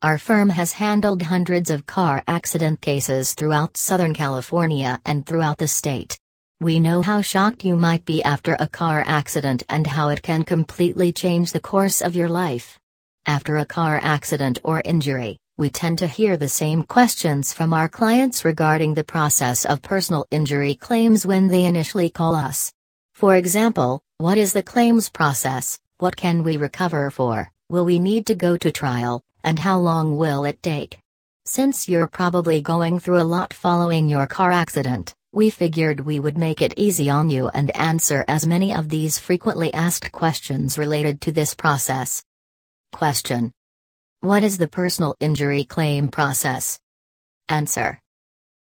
Our firm has handled hundreds of car accident cases throughout Southern California and throughout the state. We know how shocked you might be after a car accident and how it can completely change the course of your life. After a car accident or injury, we tend to hear the same questions from our clients regarding the process of personal injury claims when they initially call us. For example, what is the claims process? What can we recover for? Will we need to go to trial? And how long will it take? Since you're probably going through a lot following your car accident, we figured we would make it easy on you and answer as many of these frequently asked questions related to this process. Question what is the personal injury claim process? Answer.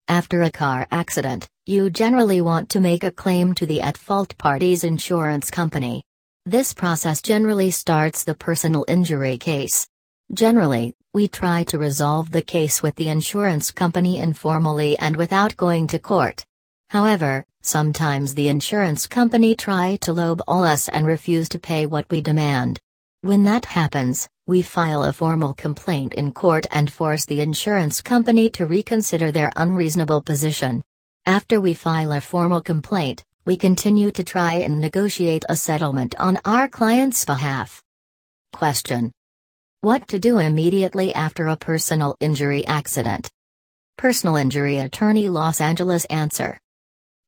After a car accident, you generally want to make a claim to the at fault party's insurance company. This process generally starts the personal injury case. Generally, we try to resolve the case with the insurance company informally and without going to court. However, sometimes the insurance company try to lowball us and refuse to pay what we demand. When that happens, we file a formal complaint in court and force the insurance company to reconsider their unreasonable position. After we file a formal complaint, we continue to try and negotiate a settlement on our client's behalf. Question. What to do immediately after a personal injury accident? Personal injury attorney Los Angeles answer.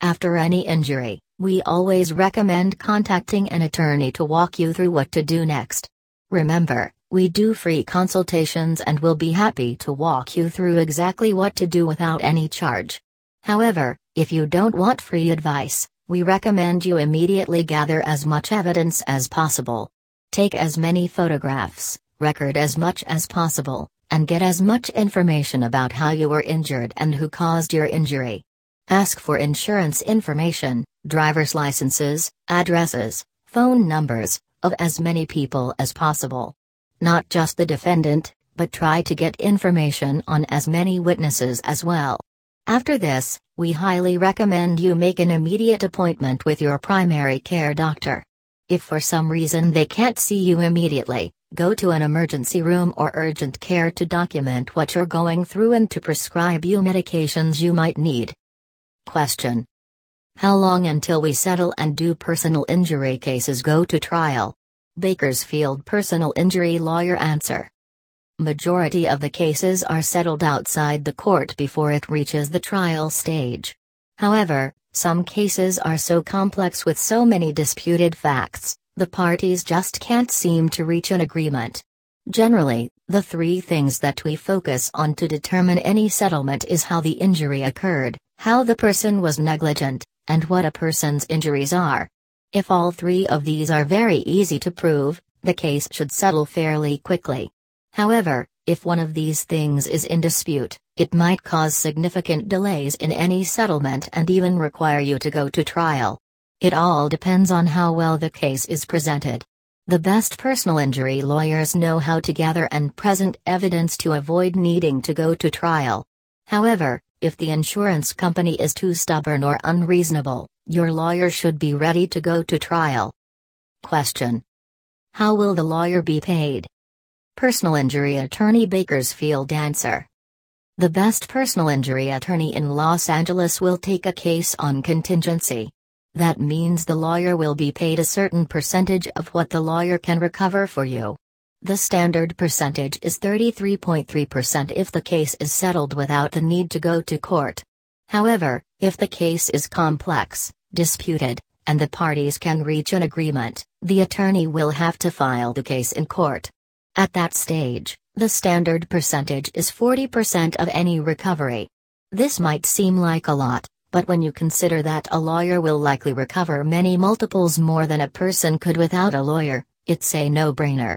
After any injury, we always recommend contacting an attorney to walk you through what to do next. Remember, we do free consultations and will be happy to walk you through exactly what to do without any charge. However, if you don't want free advice, we recommend you immediately gather as much evidence as possible. Take as many photographs, record as much as possible, and get as much information about how you were injured and who caused your injury. Ask for insurance information, driver's licenses, addresses, phone numbers, of as many people as possible. Not just the defendant, but try to get information on as many witnesses as well. After this, we highly recommend you make an immediate appointment with your primary care doctor. If for some reason they can't see you immediately, go to an emergency room or urgent care to document what you're going through and to prescribe you medications you might need. Question. How long until we settle and do personal injury cases go to trial? Bakersfield personal injury lawyer answer. Majority of the cases are settled outside the court before it reaches the trial stage. However, some cases are so complex with so many disputed facts, the parties just can't seem to reach an agreement. Generally, the three things that we focus on to determine any settlement is how the injury occurred, how the person was negligent, and what a person's injuries are. If all three of these are very easy to prove, the case should settle fairly quickly. However, if one of these things is in dispute, it might cause significant delays in any settlement and even require you to go to trial. It all depends on how well the case is presented. The best personal injury lawyers know how to gather and present evidence to avoid needing to go to trial. However, if the insurance company is too stubborn or unreasonable, your lawyer should be ready to go to trial. Question. How will the lawyer be paid? Personal injury attorney Bakersfield answer. The best personal injury attorney in Los Angeles will take a case on contingency. That means the lawyer will be paid a certain percentage of what the lawyer can recover for you. The standard percentage is 33.3% if the case is settled without the need to go to court. However, if the case is complex, disputed, and the parties can reach an agreement, the attorney will have to file the case in court. At that stage, the standard percentage is 40% of any recovery. This might seem like a lot, but when you consider that a lawyer will likely recover many multiples more than a person could without a lawyer, it's a no brainer.